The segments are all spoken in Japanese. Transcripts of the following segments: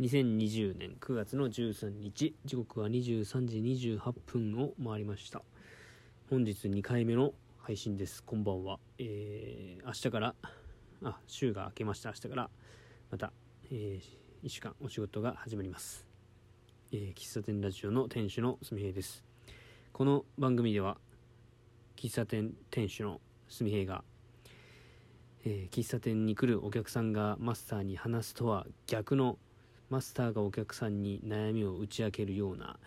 2020年9月の13日時刻は23時28分を回りました。本日2回目の配信です。こんばんは。えー、明日からあ週が明けました明日から。また、えー、1週間お仕事が始まります、えー、喫茶店ラジオの店主のすみへいです。この番組では喫茶店店主のすみへいがえー喫茶店に来るお客さんがマスターに話すとは逆のマスターがお客さんに悩みを打ち明けるような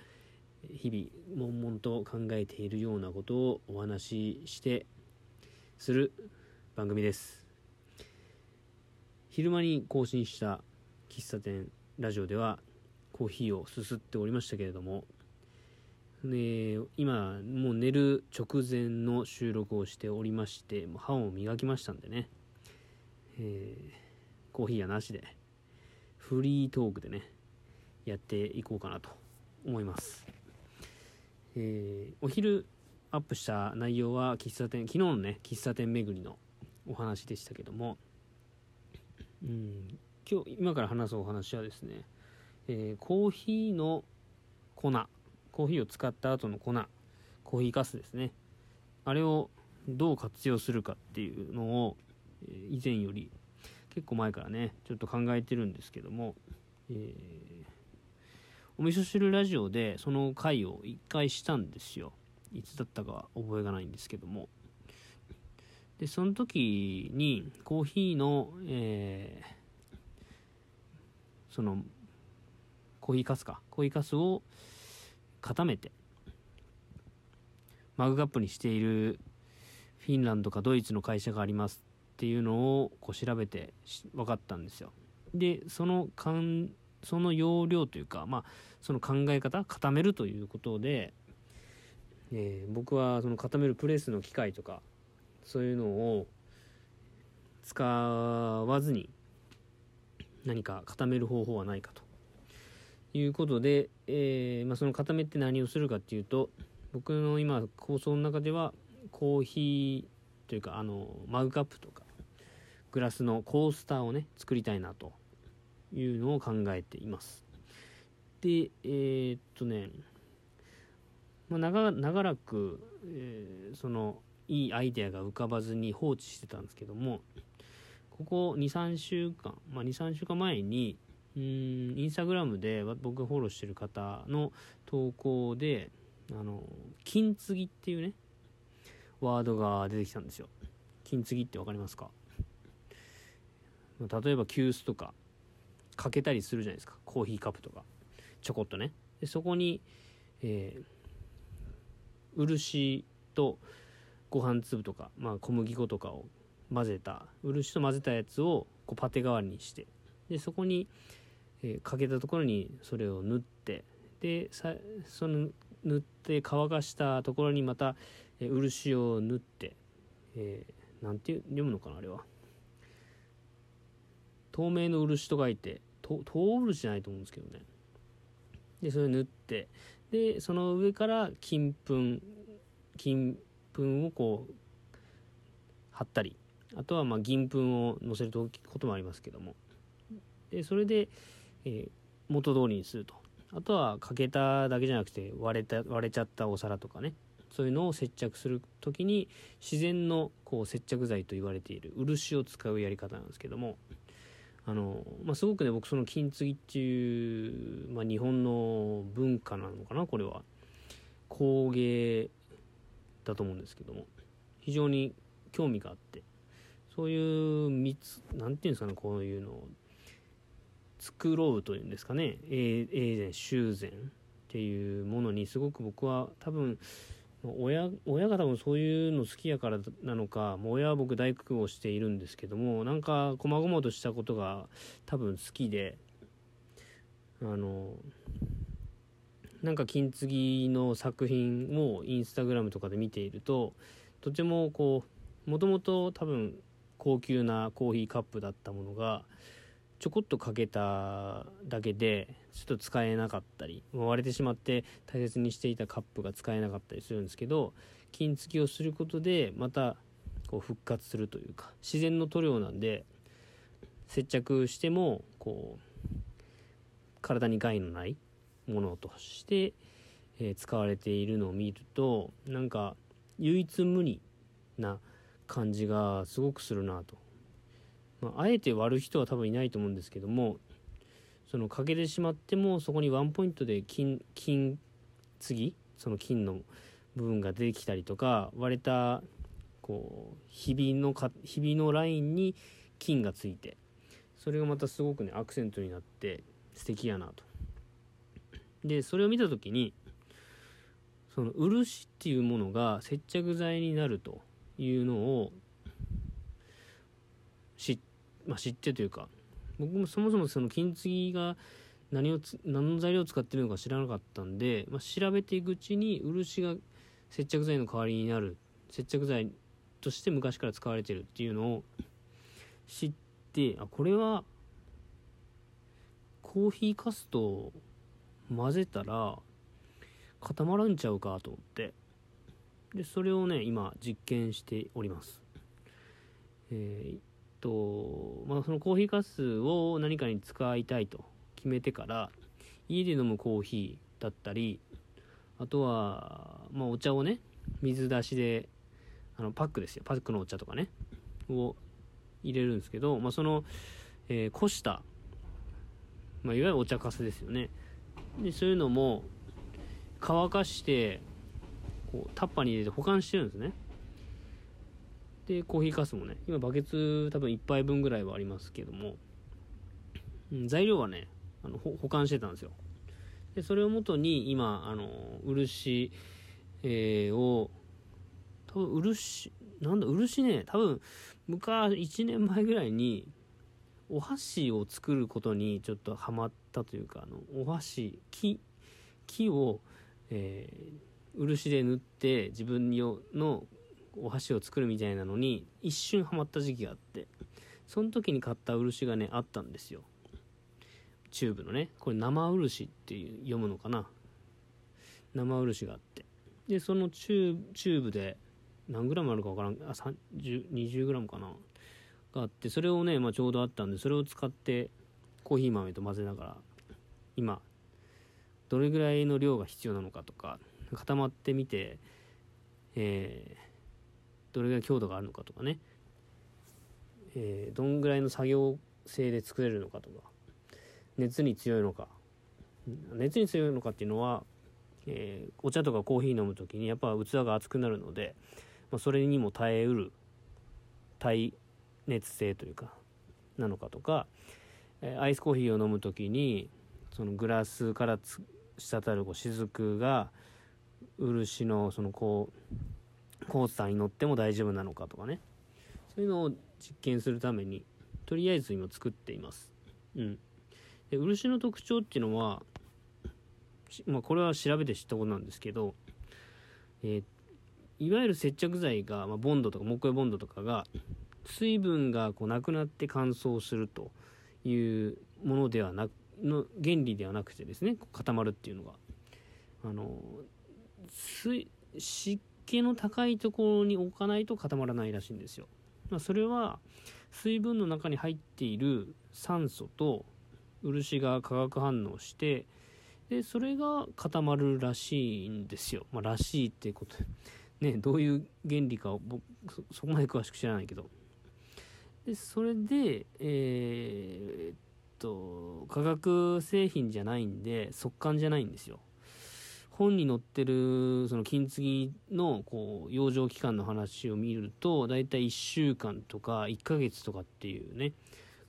日々悶々と考えているようなことをお話ししてする番組です。昼間に更新した喫茶店ラジオではコーヒーをすすっておりましたけれどもで今もう寝る直前の収録をしておりましてもう歯を磨きましたんでね、えーコーヒーはなしで。フリートークでねやっていこうかなと思います、えーお昼アップした内容は喫茶店昨日のね喫茶店巡りのお話でしたけどもうん今日今から話すお話はですね、えーコーヒーの粉コーヒーを使った後の粉コーヒーかすですね。あれをどう活用するかっていうのを、以前より結構前からねちょっと考えてるんですけども、えーお味噌汁ラジオでその回を一回したんですよ。いつだったか覚えがないんですけども。でその時にコーヒーの、えーそのコーヒーかすか。コーヒーかすを固めてマグカップにしているフィンランドかドイツの会社があります。っていうのをこう調べて分かったんですよ。でそのかんその要領というかまあその考え方固めるということで、えー僕はその固めるプレスの機械とかそういうのを使わずに何か固める方法はないかということで、えーまあ、その固めって何をするかっていうと僕の今構想の中ではコーヒーというかあのマグカップとかグラスのコースターをね作りたいなというのを考えています。でえーっとね、まあ、長長らく、えーそのいいアイデアが浮かばずに放置してたんですけどもここ23週間、まあ、23週間前にうんインスタグラムで僕がフォローしてる方の投稿であの金継ぎっていうねワードが出てきたんですよ。金継ぎって分かりますか？例えば急須とかかけたりするじゃないですか。コーヒーカップとか。ちょこっとね。でそこに、えー漆とご飯粒とか、まあ、小麦粉とかを混ぜた漆と混ぜたやつをこうパテ代わりにして。でそこに、えーかけたところにそれを塗って。でさその塗って乾かしたところにまた、えー漆を塗って、えーなんて読むのかなあれは。透明の漆と書いてと唐漆じゃないと思うんですけどね。でそれ塗ってでその上から金粉金粉をこう貼ったりあとはま銀粉を乗せることもありますけども。でそれで、えー元通りにすると。あとはかけただけじゃなくて割れた割れちゃったお皿とかね。そういうのを接着する時に自然のこう接着剤と言われている漆を使うやり方なんですけども。あの、まあ、すごくね僕その金継ぎっていう、まあ、日本の文化なのかなこれは。工芸だと思うんですけども。非常に興味があって。そういうみつなんていうんですかねこういうのを作ろうというんですかね。永永禅修繕っていうものにすごく僕は多分親親が多分そういうの好きやからなのかもう親は僕大工をしているんですけどもなんか細々としたことが多分好きであのなんか金継ぎの作品をインスタグラムとかで見ているととてもこうもともと多分高級なコーヒーカップだったものがちょこっとかけただけでちょっと使えなかったり割れてしまって大切にしていたカップが使えなかったりするんですけど金継ぎをすることでまたこう復活するというか自然の塗料なんで接着してもこう体に害のないものとして、えー、使われているのを見るとなんか唯一無二な感じがすごくするなと、まあ、あえて割る人は多分いないと思うんですけどもその欠けてしまってもそこにワンポイントで金金継ぎその金の部分が出てきたりとか割れたこうひびのかひびのラインに金がついてそれがまたすごくねアクセントになって素敵やなと。でそれを見た時にその漆っていうものが接着剤になるというのを知,、まあ、知ってというか僕もそもそもその金継ぎが何を何の材料を使ってるのか知らなかったんで、まあ、調べていくうちに漆が接着剤の代わりになる接着剤として昔から使われてるっていうのを知ってあこれはコーヒーかすと混ぜたら固まらんちゃうかと思って。でそれをね今実験しております。えー、とまあそのコーヒーかすを何かに使いたいと決めてから家で飲むコーヒーだったりあとは、まあ、お茶をね水出しであのパックですよ。パックのお茶とかねを入れるんですけど、まあ、その、えー、こした、まあ、いわゆるお茶かすですよね。でそういうのも乾かしてこうタッパーに入れて保管してるんですね。でコーヒーかすもね今バケツ多分1杯分ぐらいはありますけども、うん、材料はねあの保管してたんですよ。でそれをもとに今あの漆、えー、を多分漆なんだ漆ね多分昔1年前ぐらいにお箸を作ることにちょっとハマったというかあのお箸木木を、えー、漆で塗って自分のお箸を作るみたいなのに一瞬ハマった時期があってその時に買った漆がねあったんですよ。チューブのねこれ生漆っていう読むのかな。生漆があって。でそのチューブで何グラムあるか分からんあ20グラムかな。があってそれをね、まあ、ちょうどあったんでそれを使ってコーヒー豆と混ぜながら今どれぐらいの量が必要なのかとか固まってみて、え、どれぐらい強度があるのかとかね、えー、どんぐらいの作業性で作れるのかとか。熱に強いのか。熱に強いのかっていうのは、えー、お茶とかコーヒー飲む時にやっぱ器が熱くなるので、まあ、それにも耐えうる耐熱性というかなのかとか、えー、アイスコーヒーを飲む時にそのグラスから滴るこう雫が漆のそのこうコースターに乗っても大丈夫なのかとかね。そういうのを実験するためにとりあえず今作っています。うん、で漆の特徴っていうのは、まあ、これは調べて知ったことなんですけど、えー、いわゆる接着剤が、まあ、ボンドとか木工ボンドとかが水分がこうなくなって乾燥するというものではなくの原理ではなくてですね固まるっていうのが。あの水湿気の高いところに置かないと固まらないらしいんですよ、まあ、それは水分の中に入っている酸素と漆が化学反応してでそれが固まるらしいんですよ、まあ、らしいってことねどういう原理か僕そこまで詳しく知らないけど。でそれでえー、っと化学製品じゃないんで速乾じゃないんですよ。本に載ってるその金継ぎのこう養生期間の話を見るとだいたい1週間とか1ヶ月とかっていうね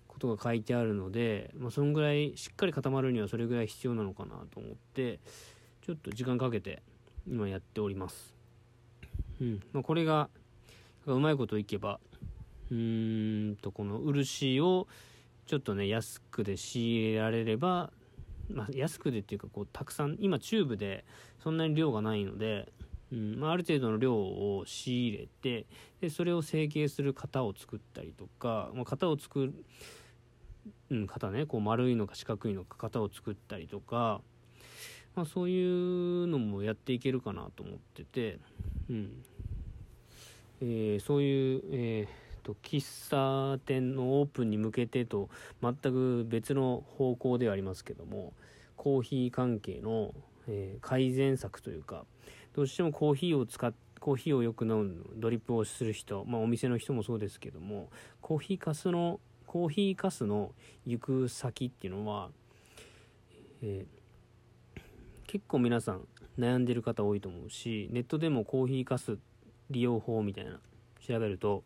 ことが書いてあるので、まあ、そのぐらいしっかり固まるにはそれぐらい必要なのかなと思ってちょっと時間かけて今やっております。うんまあ、これがうまいこといけばうーんとこの漆をちょっとね安くで仕入れられれば、まあ、安くでっていうかこうたくさん今チューブでそんなに量がないので、うんまあ、ある程度の量を仕入れてでそれを成形する型を作ったりとか、まあ、型を作る、うん、型ねこう丸いのか四角いのか型を作ったりとか、まあ、そういうのもやっていけるかなと思ってて、うん。えー、そういう、えーと喫茶店のオープンに向けてと全く別の方向ではありますけどもコーヒー関係の、えー、改善策というかどうしてもコーヒーを使ってコーヒーをよく飲むドリップをする人、まあ、お店の人もそうですけどもコーヒーかすのコーヒーかすの行く先っていうのは、えー、結構皆さん悩んでる方多いと思うしネットでもコーヒーかす利用法みたいな調べると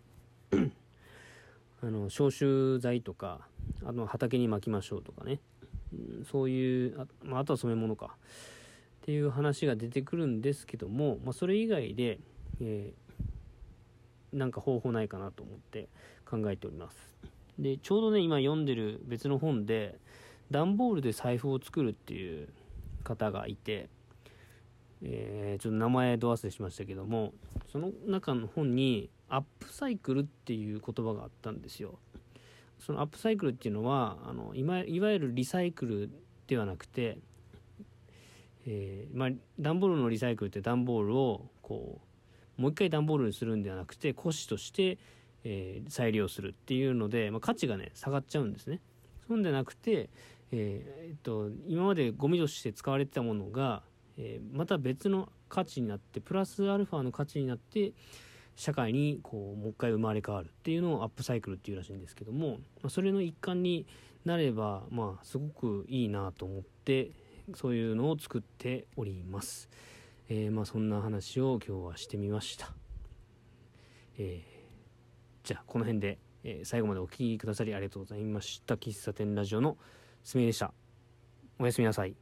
あの消臭剤とかあの畑に巻きましょうとかね、うん、そういうあ,、まあ、あとは染め物か。っていう話が出てくるんですけども、まあ、それ以外で、えー、なんか方法ないかなと思って考えております。でちょうどね今読んでる別の本で段ボールで財布を作るっていう方がいて、えー、ちょっと名前ど忘れしましたけどもその中の本にアップサイクルっていう言葉があったんですよ。そのアップサイクルっていうのはあのいわゆるリサイクルではなくてえー、まあ、段ボールのリサイクルって段ボールをこうもう一回段ボールにするんではなくて古紙として、えー、再利用するっていうので、まあ、価値がね下がっちゃうんですね。そうでなくて、えー、っと今までゴミとして使われてたものが、えまた別の価値になってプラスアルファの価値になって社会にこうもう一回生まれ変わるっていうのをアップサイクルっていうらしいんですけども、まあ、それの一環になればまあすごくいいなと思ってそういうのを作っております。えー、まあそんな話を今日はしてみました。えー、じゃあこの辺で、え、最後までお聴きくださりありがとうございました。喫茶店ラジオのすみれでした。おやすみなさい。